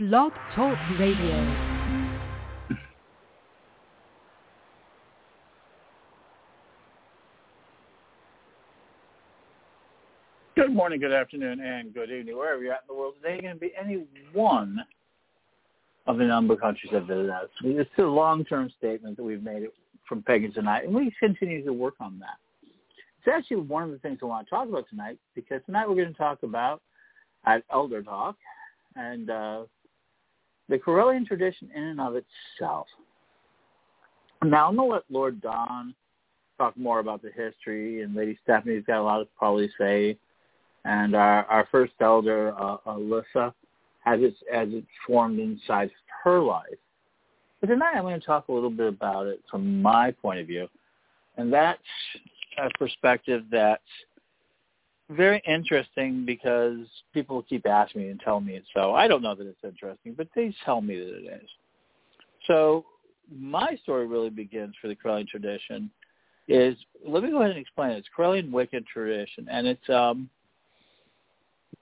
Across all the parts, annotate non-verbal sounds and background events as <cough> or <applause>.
Blog Talk Radio. Good morning, good afternoon, and good evening, wherever you're at in the world today. Going to be any one of the number of countries that visit us. It's a long-term statement that we've made from Pagans tonight, and we continue to work on that. It's actually one of the things I want to talk about tonight because tonight we're going to talk about at Elder Talk and uh, the Correllian tradition in and of itself. Now I'm to let Lord Don talk more about the history, and Lady Stephanie's got a lot to probably say and our, our first elder, uh, Alyssa, as it, as it formed inside her life. But tonight I'm going to talk a little bit about it from my point of view, and that's a perspective that's very interesting because people keep asking me and telling me so. I don't know that it's interesting, but they tell me that it is. So my story really begins for the Correllian tradition is, let me go ahead and explain it. It's Correllian Wiccan tradition, and it's um,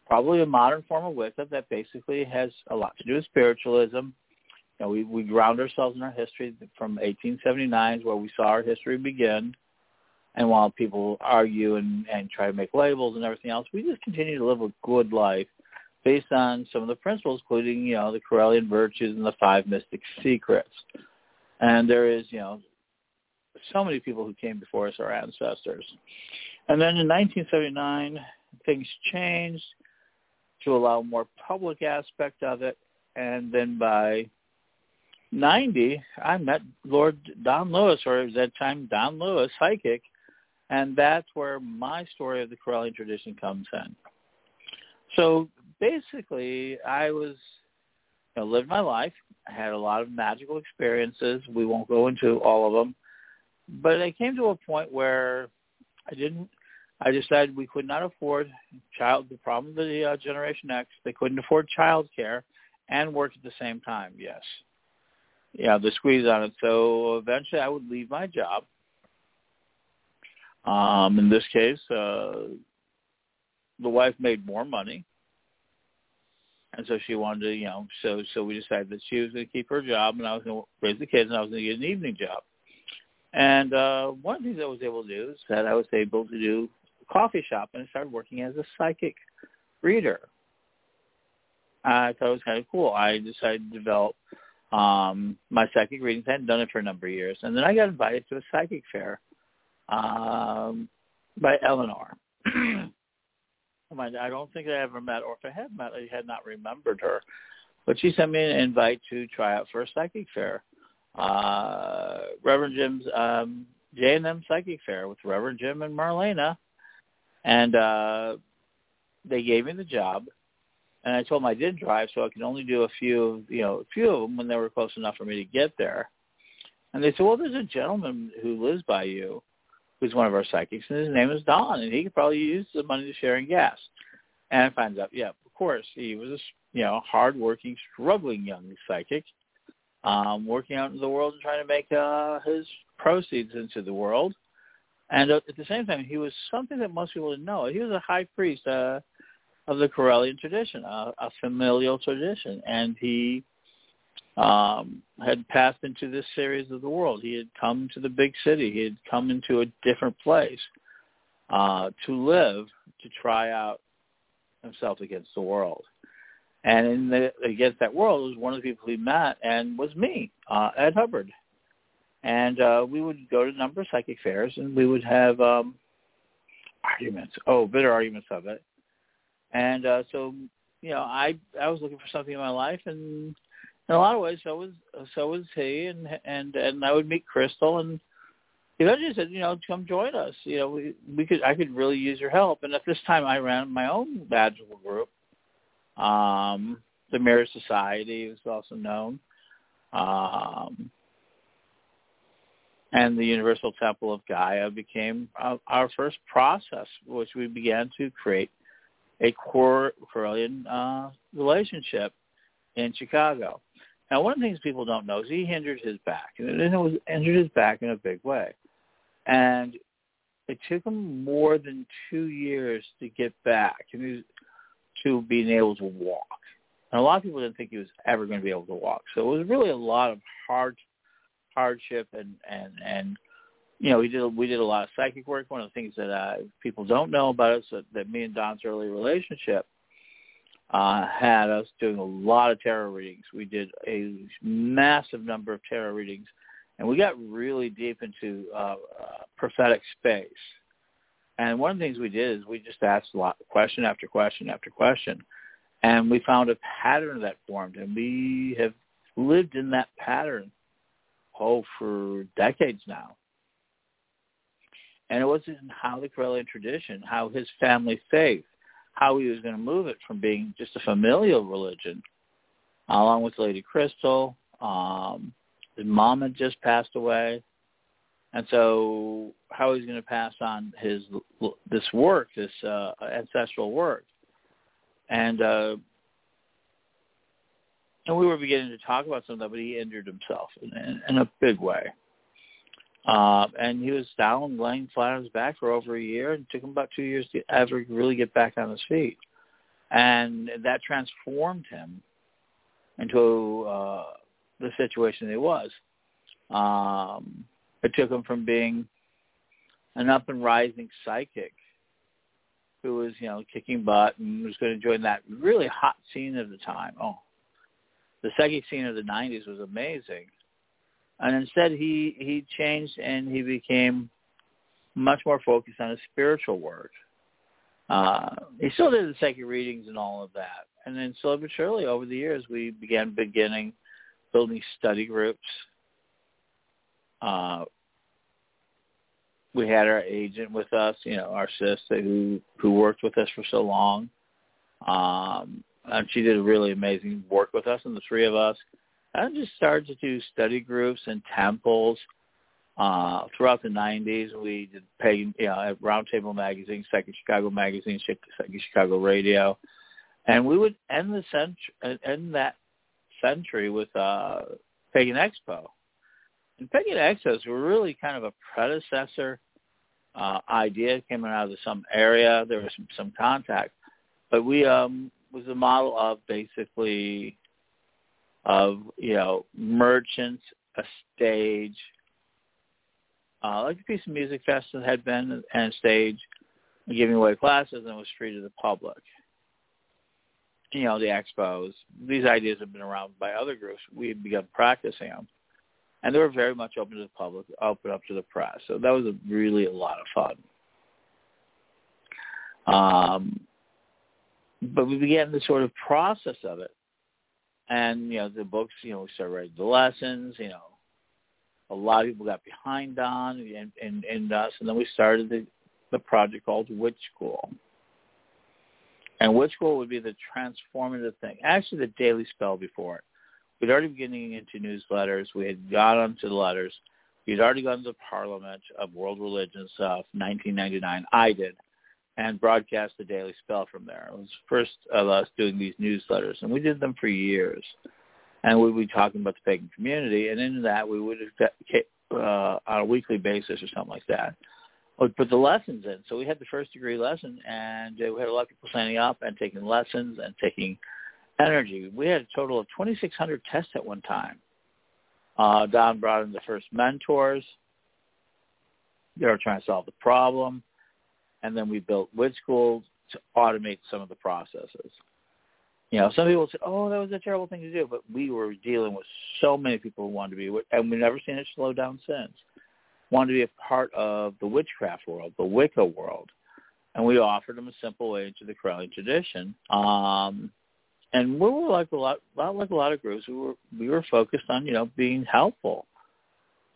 probably a modern form of Wicca that basically has a lot to do with spiritualism. You know, we, we ground ourselves in our history from 1879 is where we saw our history begin. And while people argue and, and try to make labels and everything else, we just continue to live a good life based on some of the principles, including, you know, the Correllian virtues and the five mystic secrets. And there is, you know, so many people who came before us, our ancestors. And then in 1979, things changed to allow more public aspect of it. And then by 90, I met Lord Don Lewis, or at that time Don Lewis, psychic, and that's where my story of the Correllian tradition comes in. So basically, I was, you know, lived my life. I had a lot of magical experiences. We won't go into all of them, but I came to a point where I didn't I decided we could not afford child. The problem with the uh, Generation X, they couldn't afford child care and work at the same time. Yes, yeah, the squeeze on it. So eventually, I would leave my job. Um, in this case, uh, the wife made more money, and so she wanted to, you know, so so we decided that she was going to keep her job, and I was going to raise the kids, and I was going to get an evening job. And uh, one of the things I was able to do is that I was able to do coffee shop and I started working as a psychic reader. I thought it was kind of cool. I decided to develop um, my psychic readings. I hadn't done it for a number of years. And then I got invited to a psychic fair um, by Eleanor. <clears throat> I don't think I ever met, or if I had met, I had not remembered her. But she sent me an invite to try out for a psychic fair. Uh, Reverend Jim's um, J&M Psychic Fair with Reverend Jim and Marlena and uh, they gave me the job. And I told them I did drive, so I could only do a few, you know, a few of them when they were close enough for me to get there. And they said, well, there's a gentleman who lives by you who's one of our psychics, and his name is Don, and he could probably use the money to share in gas. And I find out, yeah, of course, he was a, you know, hardworking, struggling young psychic, um, working out in the world and trying to make uh, his proceeds into the world. And at the same time, he was something that most people didn't know. He was a high priest uh, of the Correllian tradition, a, a familial tradition, and he um, had passed into this series of the world. He had come to the big city. He had come into a different place uh, to live, to try out himself against the world. And in the, against that world was one of the people he met, and was me, uh, Ed Hubbard and uh, we would go to a number of psychic fairs, and we would have um, arguments. Oh, bitter arguments of it. And uh, so, you know, I I was looking for something in my life, and in a lot of ways, so was so was he, and and and I would meet Crystal, and eventually said, you know, come join us. You know, we we could I could really use your help. And at this time, I ran my own magical group. Um, the Mirror Society was also known. Um, and the Universal Temple of Gaia became uh, our first process, which we began to create a core Correllian uh, relationship in Chicago. Now, one of the things people don't know is he injured his back, and it was injured his back in a big way, and it took him more than two years to get back to being able to walk. And a lot of people didn't think he was ever going to be able to walk. So it was really a lot of hard hardship and and and you know we did we did a lot of psychic work. One of the things that uh, people don't know about us that, that me and Don's early relationship uh, had us doing a lot of tarot readings. We did a massive number of tarot readings, and we got really deep into uh, uh, prophetic space. And one of the things we did is we just asked a lot, question after question after question, and we found a pattern that formed, and we have lived in that pattern, oh, for decades now. And it was in how the tradition, how his family faith, how he was going to move it from being just a familial religion, along with Lady Crystal. Um, his mom had just passed away, and so how he's going to pass on his this work, this uh, ancestral work, and uh, and we were beginning to talk about some of that, but he injured himself in, in, in a big way. Uh, and he was down, laying flat on his back for over a year. and took him about two years to ever really get back on his feet. And that transformed him into uh, the situation he was. Um, it took him from being an up and rising psychic who was, you know, kicking butt and was going to join that really hot scene of the time. Oh, the psychic scene of the 90s was amazing and instead he he changed and he became much more focused on his spiritual work. Uh, he still did the psychic readings and all of that, and then slowly but surely over the years we began beginning building study groups. Uh, we had our agent with us, you know, our sister who who worked with us for so long, um, and she did really amazing work with us, and the three of us I just started to do study groups and temples. Uh, throughout the 90s, we did pagan, you know, at Roundtable Magazine, Second Chicago Magazine, Second Chicago Radio, and we would end the century, end that century with uh, Pagan Expo. And Pagan Expos were really kind of a predecessor uh, idea coming out of some area. There was some, some contact, but we um, was a model of basically of you know merchants, a stage, uh, like a piece of music festival had been, and a stage, giving away classes, and was free to the public. You know, the expos. These ideas have been around by other groups. We had begun practicing them, and they were very much open to the public, open up to the press. So that was a, really a lot of fun. Um, but we began the sort of process of it and, you know, the books, you know, we started writing the lessons, you know, a lot of people got behind on and, and, and us. And then we started the, the project called Witch School. And Witch School would be the transformative thing. Actually, the Daily Spell before it. We'd already been getting into newsletters. We had got onto the letters. We'd already gone to the Parliament of World Religions of 1999. I did and broadcast the Daily Spell from there. It was first of us doing these newsletters, and we did them for years. And we would be talking about the pagan community, and in that we would uh, on a weekly basis or something like that. Would put the lessons in. So we had the first degree lesson, and we had a lot of people signing up and taking lessons and taking energy. We had a total of 2,600 tests at one time. Uh, Don brought in the first mentors. They were trying to solve the problem and then we built Witch School to automate some of the processes. You know, some people say, "Oh, that was a terrible thing to do," but we were dealing with so many people who wanted to be, and we've never seen it slow down since. Wanted to be a part of the witchcraft world, the Wicca world, and we offered them a simple way into the Correllian tradition. Um, and we were like a lot, like a lot of groups. We were we were focused on you know being helpful.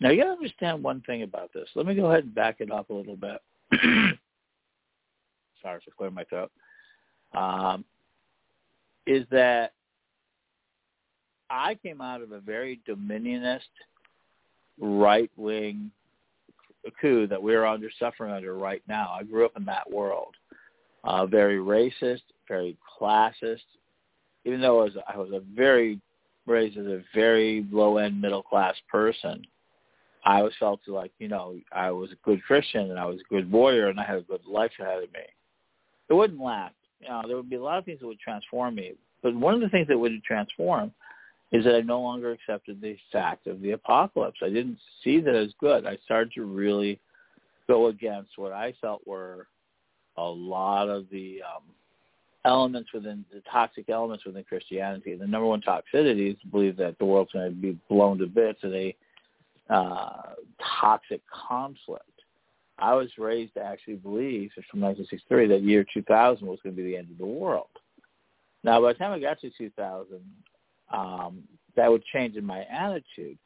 Now you got to understand one thing about this. Let me go ahead and back it up a little bit. <clears throat> sorry for clearing my throat, um, is that I came out of a very dominionist, right-wing coup that we're under suffering under right now. I grew up in that world, uh, very racist, very classist. Even though I was, I was a very raised as a very low end middle class person, I always felt like you know I was a good Christian and I was a good warrior and I had a good life ahead of me it wouldn't last. Know, there would be a lot of things that would transform me, But one of the things that would transform is that I no longer accepted the fact of the apocalypse. I didn't see that as good. I started to really go against what I felt were a lot of the um, elements within the toxic elements within Christianity. The number one toxicity is to believe that the world's going to be blown to bits in a uh, toxic conflict. I was raised to actually believe from 1963 that year 2000 was going to be the end of the world. Now, by the time I got to 2000, um, that would change in my attitude.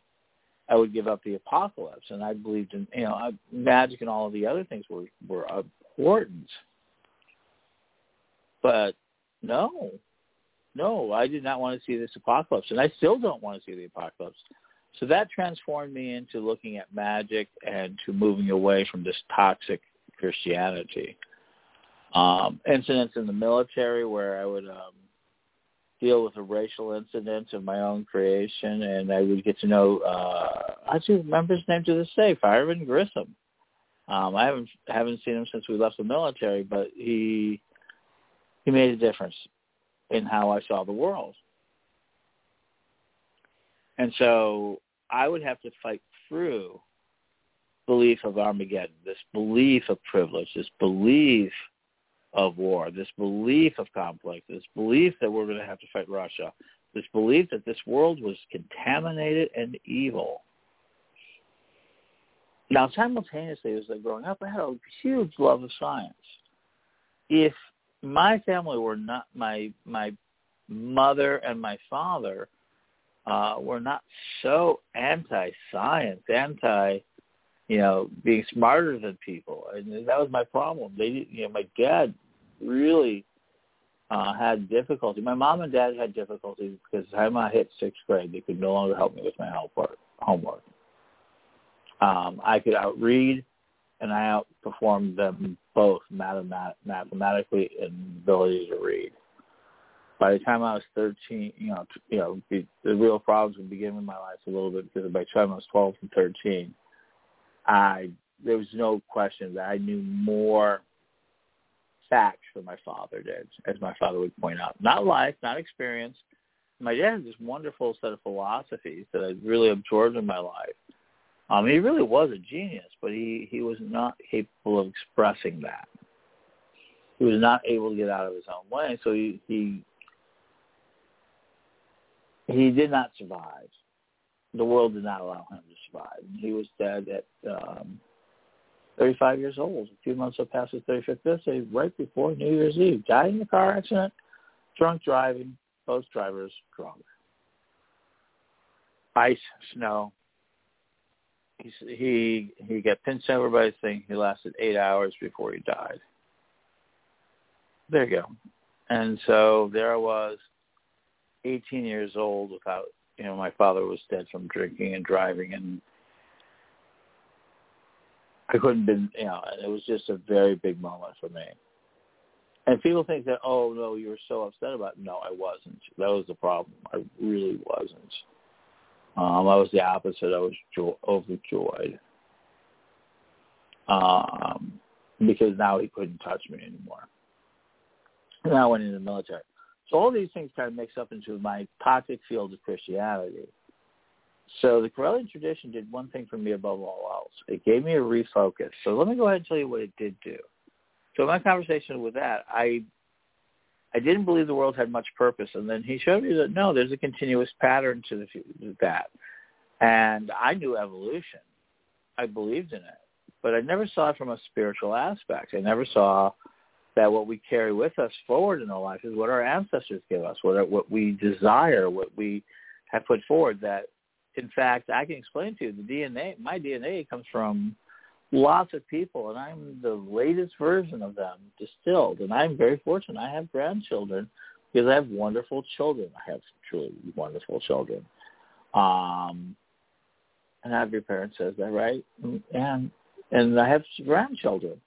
I would give up the apocalypse, and I believed in you know magic and all of the other things were were important. But no, no, I did not want to see this apocalypse, and I still don't want to see the apocalypse. So that transformed me into looking at magic and to moving away from this toxic Christianity. Um, incidents in the military where I would um, deal with a racial incident of my own creation, and I would get to know. Uh, I do remember his name to this day, Fireman Grissom. Um, I haven't haven't seen him since we left the military, but he he made a difference in how I saw the world. And so I would have to fight through belief of Armageddon, this belief of privilege, this belief of war, this belief of conflict, this belief that we're going to have to fight Russia, this belief that this world was contaminated and evil. Now, simultaneously, as I growing up, I had a huge love of science. If my family were not my my mother and my father uh, were not so anti-science, anti, you know, being smarter than people, and that was my problem. They, you know, my dad really uh, had difficulty. My mom and dad had difficulty because the time I hit sixth grade, they could no longer help me with my homework. Homework. Um, I could outread, and I outperformed them both mathemat- mathematically and ability to read. By the time I was 13, you know, you know, the, the real problems would begin in my life a little bit because by the time I was 12 and 13, I there was no question that I knew more facts than my father did, as my father would point out. Not life, not experience. My dad had this wonderful set of philosophies that I really absorbed in my life um, he really was a genius, but he, he was not capable of expressing that. He was not able to get out of his own way, so he he, he did not survive. The world did not allow him to survive. He was dead at um, 35 years old, a few months past his 35th birthday, right before New Year's Eve. Died in a car accident, drunk driving, both drivers drunk. Ice, snow, he he he got pinched over by a thing. He lasted eight hours before he died. There you go. And so there I was, 18 years old, without you know my father was dead from drinking and driving, and I couldn't been you know it was just a very big moment for me. And people think that oh no you were so upset about it. no I wasn't that was the problem I really wasn't. Um, I was the opposite. I was jo- overjoyed um, because now he couldn't touch me anymore. And I went into the military. So all these things kind of mix up into my toxic field of Christianity. So the Correllian tradition did one thing for me above all else. It gave me a refocus. So let me go ahead and tell you what it did do. So in my conversation with that, I I didn't believe the world had much purpose, and then he showed me that no, there's a continuous pattern to the, to that, and I knew evolution. I believed in it, but I never saw it from a spiritual aspect. I never saw that what we carry with us forward in our life is what our ancestors give us, what what we desire, what we have put forward. That, in fact, I can explain to you the DNA. My DNA comes from lots of people, and I'm the latest version of them distilled. And I'm very fortunate. I have grandchildren because I have wonderful children. I have truly wonderful children. Um, and every parent says that, right? And and I have grandchildren.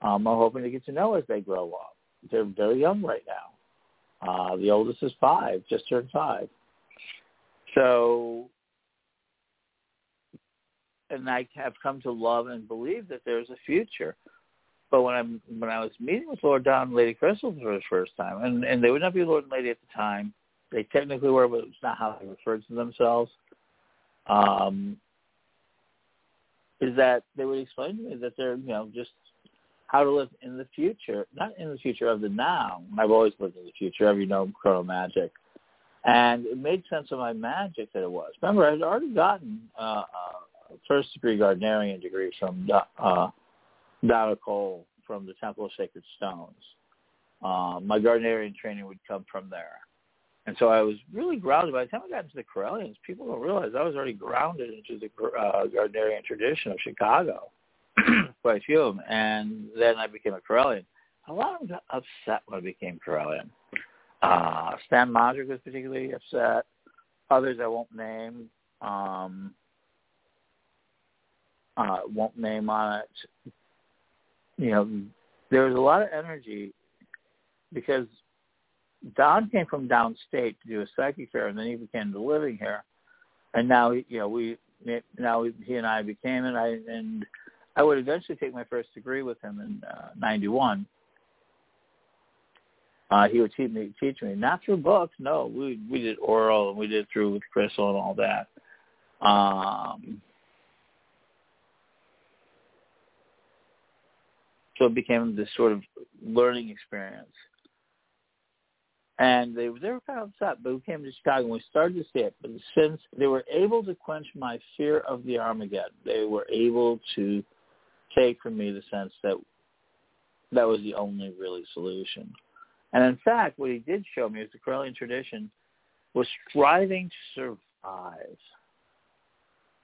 Um, I'm hoping to get to know as they grow up. They're very young right now. Uh, the oldest is five, just turned five. So and I have come to love and believe that there's a future. but when I'm when I was meeting with Lord Don and Lady Crystal for the first time, and and they would not be Lord and Lady at the time. They technically were, but it's not how they referred to themselves. Um, is that they would explain to me that they're you know just how to live in the future, not in the future of the now. I've always lived in the future. Every know chrono magic, and it made sense of my magic that it was. Remember, I had already gotten uh, a first degree Gardnerian degree from uh, Donna Cole from the Temple of Sacred Stones. Um, my Gardnerian training would come from there. And so I was really grounded. By the time I got into the Correllians, people don't realize I was already grounded into the uh, Gardnerian tradition of Chicago, <clears throat> quite a few of them. And then I became a Correllian. A lot of them got upset when I became Correllian. Uh, Stan Modrzyk was particularly upset. Others I won't name. Um, uh, won't name on it you know, there was a lot of energy because Don came from downstate to do a psychic fair, and then he became the living here, and now you know we now he and I became and I and I would eventually take my first degree with him in uh, '91. Uh, he would teach me, teach me not through books. No, we we did oral and we did through with Crystal and all that. Um, so it became this sort of learning experience. And they they were kind of upset, but we came to Chicago and we started to see it. But since they were able to quench my fear of the Armageddon, they were able to take from me the sense that that was the only really solution. And in fact, what he did show me is the Correllian tradition was striving to survive.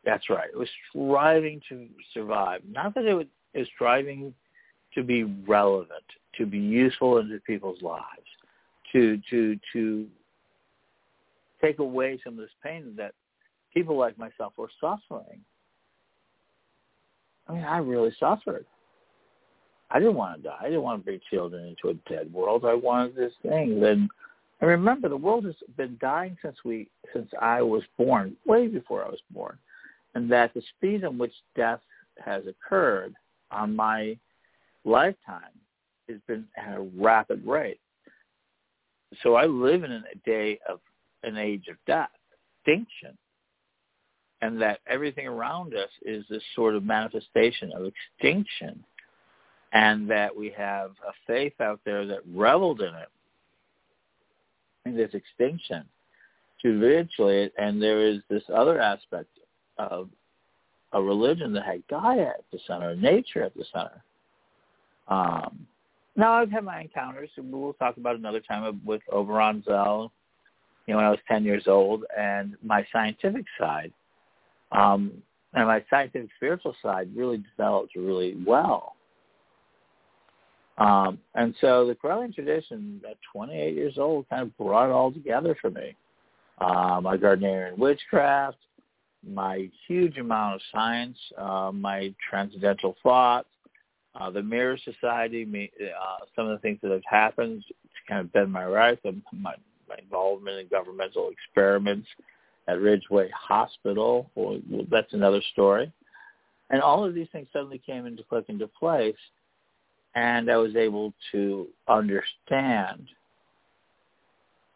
That's right. It was striving to survive. Not that it was, it was striving to be relevant, to be useful into people's lives, to to to take away some of this pain that people like myself were suffering. I mean, I really suffered. I didn't want to die. I didn't want to bring children into a dead world. I wanted this thing. Then, and remember, the world has been dying since we, since I was born, way before I was born, and that the speed in which death has occurred on my lifetime has been at a rapid rate. So I live in a day of an age of death, extinction, and that everything around us is this sort of manifestation of extinction, and that we have a faith out there that reveled in it, in this extinction, to eventually, and there is this other aspect of a religion that had Gaia at the center, nature at the center, um, now I've had my encounters, we'll talk about another time with Oberon Zell. You know, when I was ten years old, and my scientific side, um, and my scientific spiritual side really developed really well. Um, and so the Correllian tradition at 28 years old kind of brought it all together for me. Uh, my Gardnerian witchcraft, my huge amount of science, uh, my transcendental thoughts, uh, the Mirror Society, me, uh, some of the things that have happened to kind of bend my right, my, my involvement in governmental experiments at Ridgeway Hospital. Well, that's another story. And all of these things suddenly came into click into place, and I was able to understand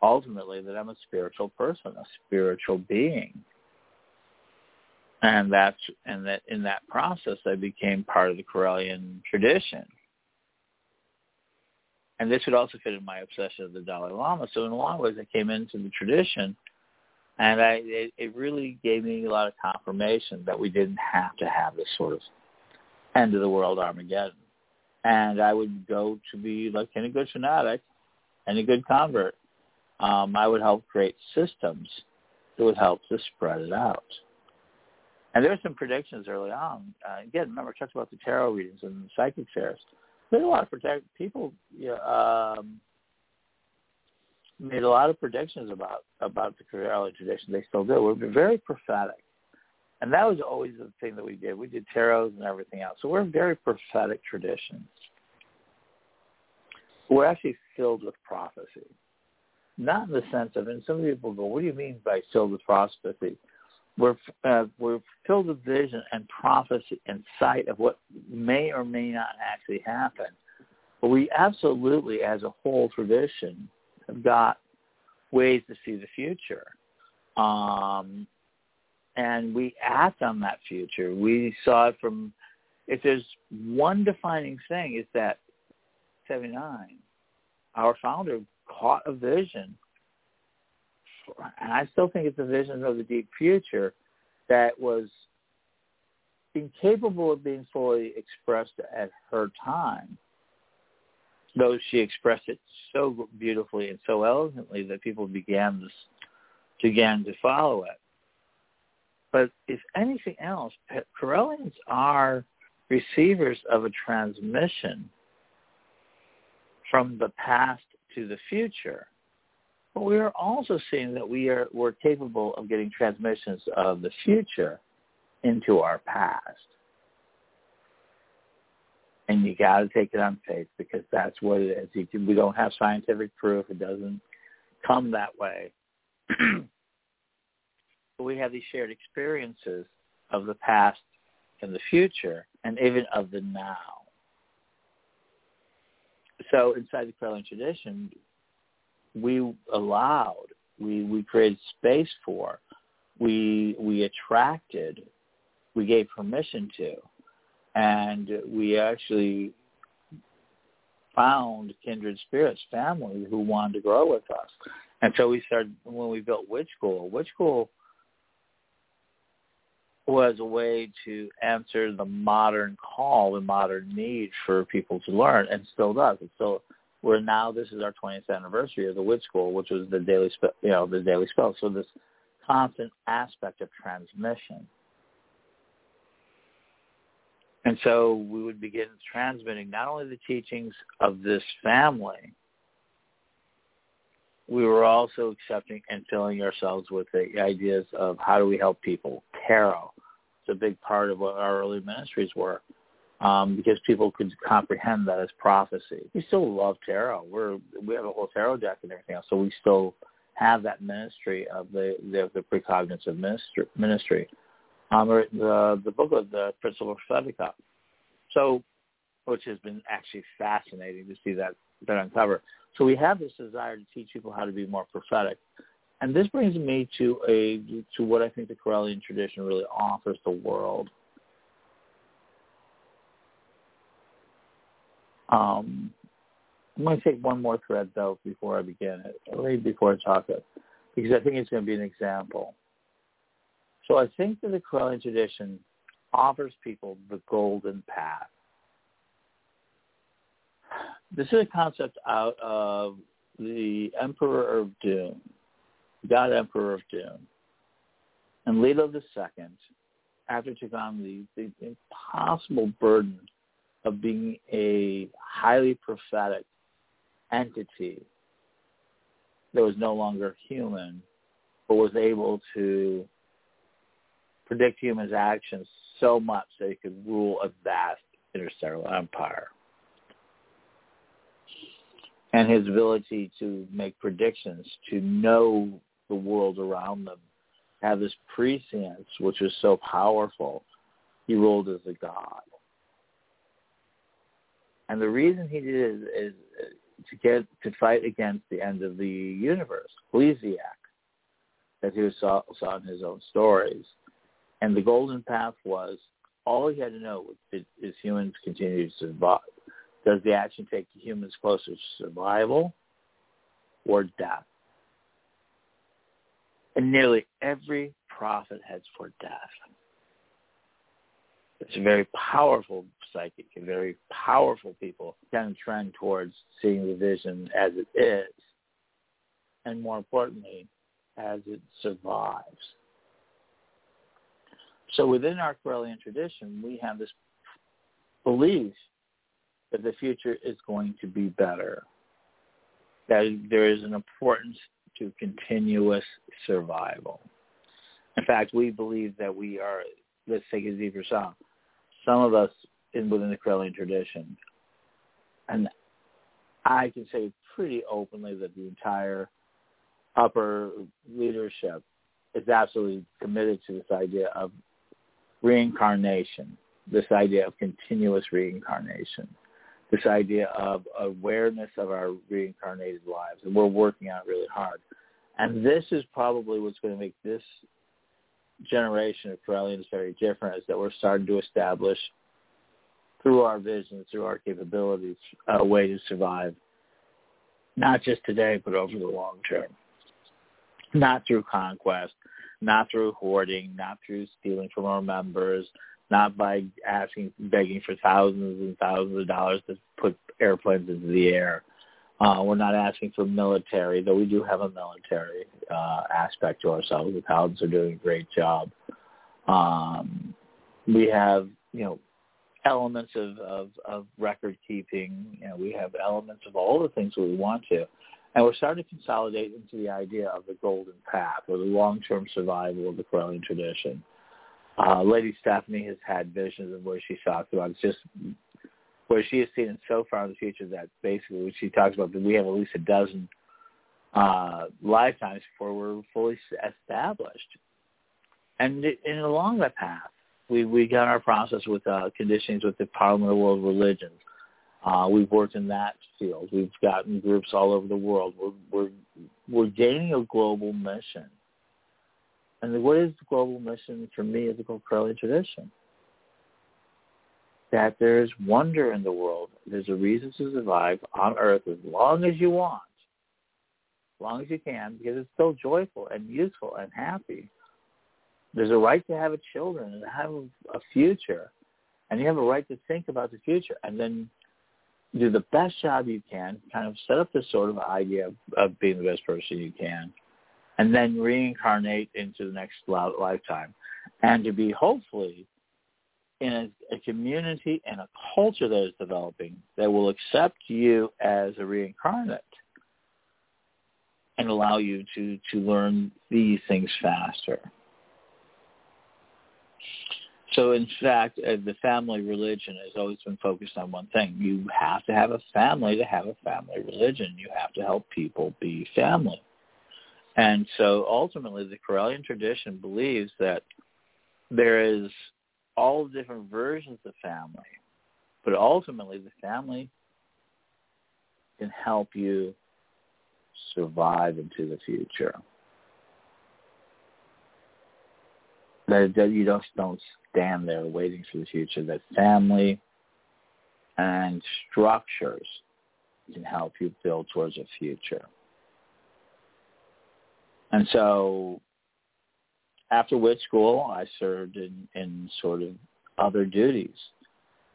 ultimately that I'm a spiritual person, a spiritual being and that's and that in that process I became part of the Correllian tradition. And this would also fit in my obsession of the Dalai Lama. So in a lot of ways, I came into the tradition, and I it, it really gave me a lot of confirmation that we didn't have to have this sort of end of the world Armageddon. And I would go to be like any good fanatic, any good convert. Um, I would help create systems that would help to spread it out. And there were some predictions early on. Uh, again, remember I talked about the tarot readings and psychic fairs. There's a lot of protect people you know, um, made a lot of predictions about about the Correllian tradition. They still do. We're very prophetic, and that was always the thing that we did. We did tarots and everything else. So we're very prophetic traditions. We're actually filled with prophecy, not in the sense of. And some people go, "What do you mean by filled with prophecy?" we're uh, we're filled with vision and prophecy and sight of what may or may not actually happen. But we absolutely, as a whole tradition, have got ways to see the future. Um, and we act on that future. We saw it from, if there's one defining thing, is that 79, our founder caught a vision, and I still think it's a vision of the deep future that was incapable of being fully expressed at her time though she expressed it so beautifully and so elegantly that people began to, began to follow it. But if anything else, Correllians are receivers of a transmission from the past to the future. But we are also seeing that we are we're capable of getting transmissions of the future into our past and you got to take it on faith because that's what it is. we don't have scientific proof; it doesn't come that way. <clears throat> but we have these shared experiences of the past and the future, and even of the now. So inside the Correllian tradition, we allowed, we we created space for, we we attracted, we gave permission to and we actually found kindred spirits, family who wanted to grow with us. And so we started when we built Witch School. Witch School was a way to answer the modern call, the modern need for people to learn, and still does. It still we're now this is our 20th anniversary of the Witch School, which was the daily you know, the daily spell. So this constant aspect of transmission. And so we would begin transmitting not only the teachings of this family, we were also accepting and filling ourselves with the ideas of how do we help people. Tarot. It's a big part of what our early ministries were um, because people could comprehend that as prophecy. We still love tarot. We're we have a whole tarot deck and everything else, so we still have that ministry of the the, the precognitive ministry. ministry um, the the book of the Principia Prophetica. So, which has been actually fascinating to see that that uncover. So we have this desire to teach people how to be more prophetic, and this brings me to a to what I think the Correllian tradition really offers the world. Um, I'm going to take one more thread though before I begin it, or before I talk it, because I think it's going to be an example. So I think that the Correllian tradition offers people the golden path. This is a concept out of the Emperor of Dune, God Emperor of Dune. And Leto II, after took on the, the impossible burden of being a highly prophetic entity that was no longer human, but was able to predict humans' actions so much that he could rule a vast interstellar empire. And his ability to make predictions, to know the world around them, have this prescience, which was so powerful, he ruled as a god. And the reason he did it is, is to get to fight against the end of the universe, Kralizec, as he saw, saw in his own stories. And the golden path was all he had to know is, is humans continue to survive. Does the action take humans closer to survival or death? And nearly every prophet heads for death. It's a very powerful psychic, a very powerful people of trend towards seeing the vision as it is, and more importantly, as it survives. So within our Correllian tradition, we have this belief that the future is going to be better, that there is an importance to continuous survival. In fact, we believe that we are, let's take a deeper song, some of us in within the Correllian tradition, and I can say pretty openly that the entire upper leadership is absolutely committed to this idea of reincarnation, this idea of continuous reincarnation, this idea of awareness of our reincarnated lives, and we're working on it really hard. And this is probably what's going to make this generation of Correllians very different, is that we're starting to establish through our vision, through our capabilities, a way to survive, not just today, but over the long term. Not through conquest, not through hoarding, not through stealing from our members, not by asking, begging for thousands and thousands of dollars to put airplanes into the air. Uh, we're not asking for military, though we do have a military uh, aspect to ourselves. The Paladins are doing a great job. Um, we have, you know, elements of, of, of record keeping. You know, we have elements of all the things we want to. And we're starting to consolidate into the idea of the golden path or the long-term survival of the Correllian tradition. Uh, Lady Stephanie has had visions of where she talks about it's just where she has seen it so far in the future that basically what she talks about that we have at least a dozen uh, lifetimes before we're fully established. And, and along that path, we we got our process with uh, conditionings with the Parliament of World Religions. Uh, we've worked in that field. We've gotten groups all over the world. We're we're we're gaining a global mission. And what is the global mission for me as a Correllian tradition? That there's wonder in the world. There's a reason to survive on Earth as long as you want, as long as you can, because it's so joyful and useful and happy. There's a right to have a children and have a future, and you have a right to think about the future, and then do the best job you can, kind of set up this sort of idea of, of being the best person you can, and then reincarnate into the next lifetime, and to be hopefully in a, a community and a culture that is developing that will accept you as a reincarnate and allow you to, to learn these things faster. So in fact, uh, the family religion has always been focused on one thing. You have to have a family to have a family religion. You have to help people be family. And so ultimately the Correllian tradition believes that there is all different versions of family, but ultimately the family can help you survive into the future. That, you just don't stand there waiting for the future. That family and structures can help you build towards a future. And so after Witch School, I served in, in sort of other duties,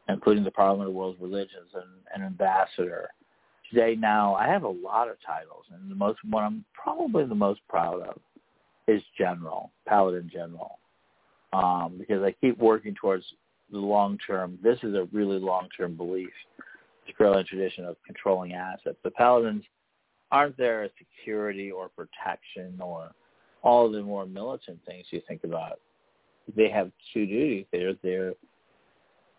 including the Parliament of World Religions and an ambassador. Today now I have a lot of titles, and the most one I'm probably the most proud of is General, Paladin General um, because I keep working towards the long term. This is a really long term belief, the Correllian tradition of controlling assets. The paladins aren't there as security or protection or all the more militant things you think about. They have two duties. They're there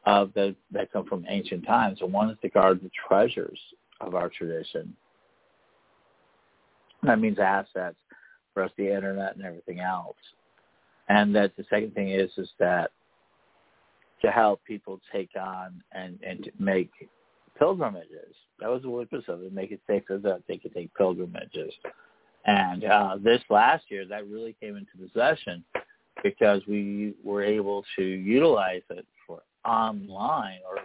uh, that that come from ancient times, and one is to guard the treasures of our tradition. That means assets for us, the internet and everything else and that the second thing is is that to help people take on and and make pilgrimages. That was the purpose of it, make it safe so that they could take pilgrimages. And uh, this last year, that really came into possession because we were able to utilize it for online or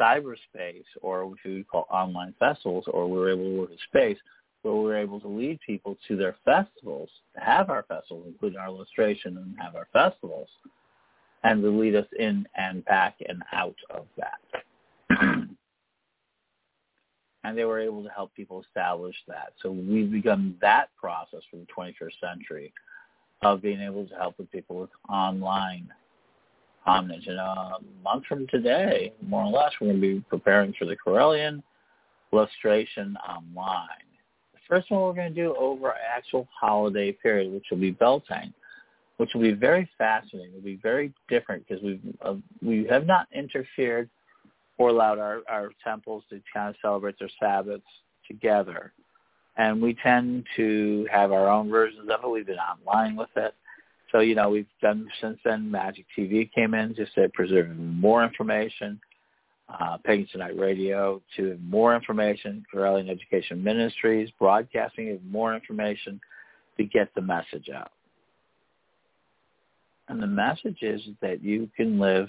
cyberspace or what we call online festivals, or we were able to work in space where we were able to lead people to their festivals, to have our festivals, including our illustration, and have our festivals, and to lead us in and back and out of that. <clears throat> and they were able to help people establish that. So we've begun that process for the 21st century of being able to help with people with online homage. And um, a month from today, more or less, we're going to be preparing for the Correllian illustration online First one we're going to do over an actual holiday period, which will be Beltane, which will be very fascinating. It will be very different because we uh, we have not interfered or allowed our, our temples to kind of celebrate their Sabbaths together. and we tend to have our own versions of it. We've been online with it. So, you know, we've done since then Magic TV came in just to preserve more information. Uh, Pagan Tonight Radio to more information, Correllian Education Ministries, broadcasting more information to get the message out. And the message is that you can live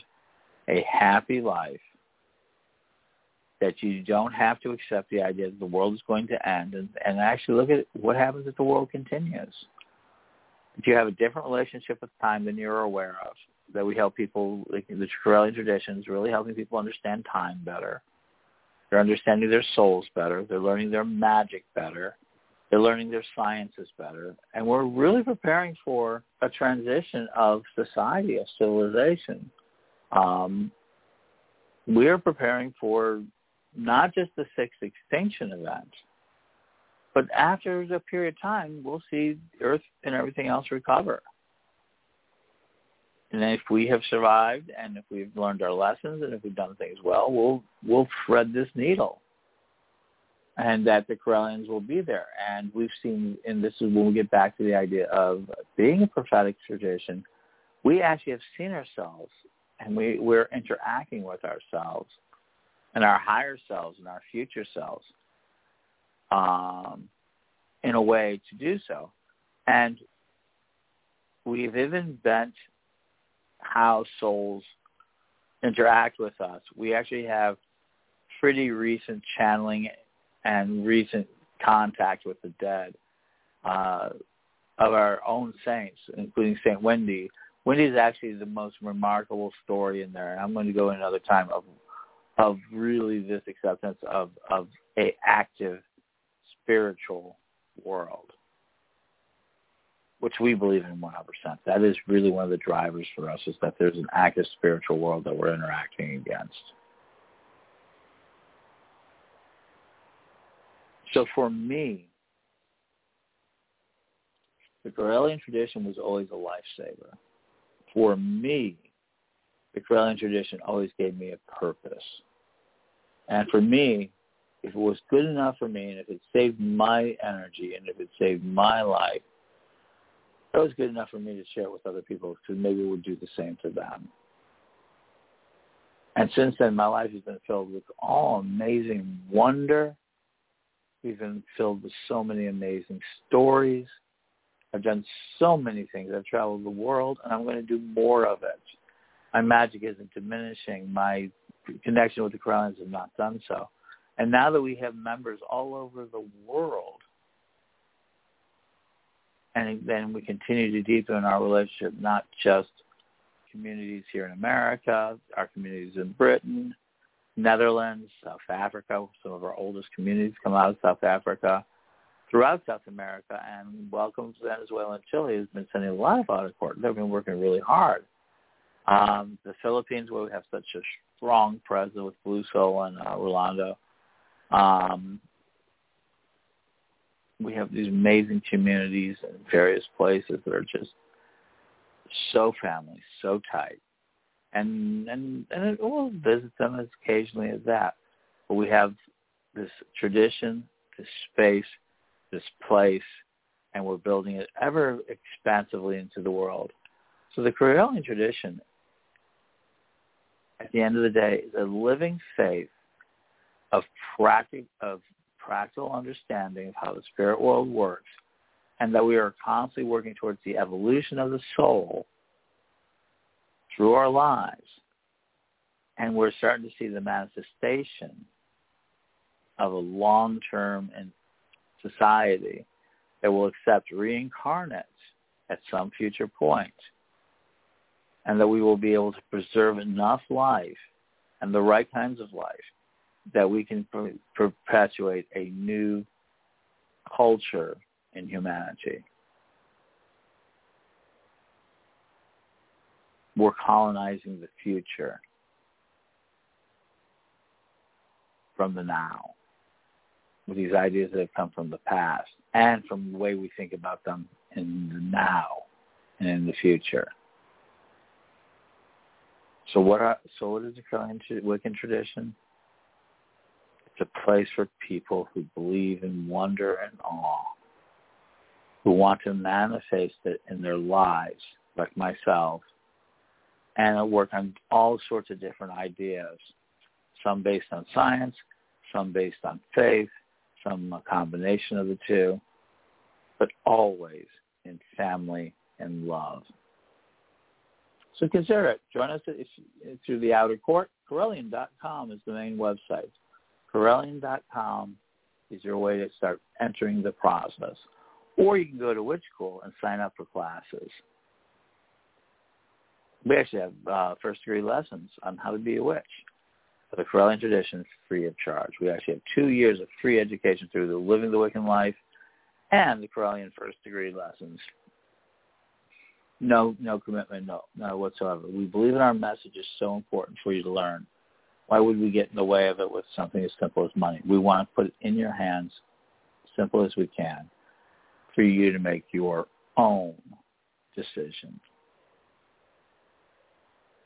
a happy life, that you don't have to accept the idea that the world is going to end and, and actually look at what happens if the world continues. If you have a different relationship with time than you're aware of, that we help people, like the Correllian traditions, really helping people understand time better. They're understanding their souls better. They're learning their magic better. They're learning their sciences better. And we're really preparing for a transition of society, of civilization. Um, we're preparing for not just the sixth extinction event, but after a period of time, we'll see Earth and everything else recover. And if we have survived and if we've learned our lessons and if we've done things well, we'll we'll thread this needle. And that the Correllians will be there. And we've seen and this is when we get back to the idea of being a prophetic tradition, we actually have seen ourselves and we, we're interacting with ourselves and our higher selves and our future selves um, in a way to do so. And we've even bent how souls interact with us. We actually have pretty recent channeling and recent contact with the dead uh, of our own saints, including Saint Wendy. Wendy is actually the most remarkable story in there, I'm going to go in another time of of really this acceptance of of a active spiritual world which we believe in 100%. That is really one of the drivers for us is that there's an active spiritual world that we're interacting against. So for me, the Correllian tradition was always a lifesaver. For me, the Correllian tradition always gave me a purpose. And for me, if it was good enough for me and if it saved my energy and if it saved my life, that was good enough for me to share it with other people because maybe it would do the same for them. And since then, my life has been filled with all amazing wonder. We've been filled with so many amazing stories. I've done so many things. I've traveled the world, and I'm going to do more of it. My magic isn't diminishing. My connection with the Correllians has not done so. And now that we have members all over the world and then we continue to deepen our relationship, not just communities here in America, our communities in Britain, Netherlands, South Africa. Some of our oldest communities come out of South Africa, throughout South America, and welcome to Venezuela and Chile has been sending a lot of out of court. They've been working really hard. Um, the Philippines, where we have such a strong presence with Blue Soul and uh, Rolando, um, we have these amazing communities in various places that are just so family, so tight. And and and we'll visit them as occasionally as that. But we have this tradition, this space, this place, and we're building it ever expansively into the world. So the Correllian tradition, at the end of the day, is a living faith of practice of practical understanding of how the spirit world works and that we are constantly working towards the evolution of the soul through our lives. And we're starting to see the manifestation of a long-term society that will accept reincarnate at some future point and that we will be able to preserve enough life and the right kinds of life that we can per- perpetuate a new culture in humanity. We're colonizing the future from the now with these ideas that have come from the past and from the way we think about them in the now and in the future. So what are, so what is the Wiccan tradition? A place for people who believe in wonder and awe, who want to manifest it in their lives, like myself, and work on all sorts of different ideas, some based on science, some based on faith, some a combination of the two, but always in family and love. So consider it. Join us through the outer court. Correllian.com is the main website. Correllian.com is your way to start entering the process. Or you can go to Witch School and sign up for classes. We actually have uh, first degree lessons on how to be a witch the Correllian tradition free of charge. We actually have two years of free education through the Living the Wiccan Life and the Correllian first degree lessons. No, no commitment, no, no whatsoever. We believe in our message is so important for you to learn. Why would we get in the way of it with something as simple as money? We want to put it in your hands, simple as we can, for you to make your own decision.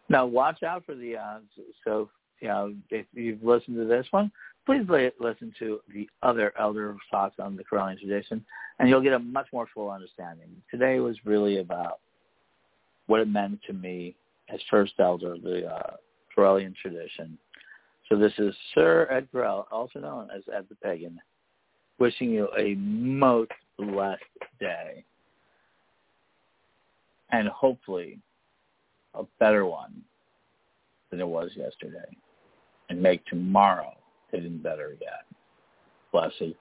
Now, watch out for the uh, so you know if you've listened to this one, please listen to the other elder talks on the Correllian tradition, and you'll get a much more full understanding. Today was really about what it meant to me as first elder of the uh, Correllian tradition. So this is Ser Ed Correll, also known as Ed the Pagan, wishing you a most blessed day. And hopefully a better one than it was yesterday. And make tomorrow even better yet. Blessed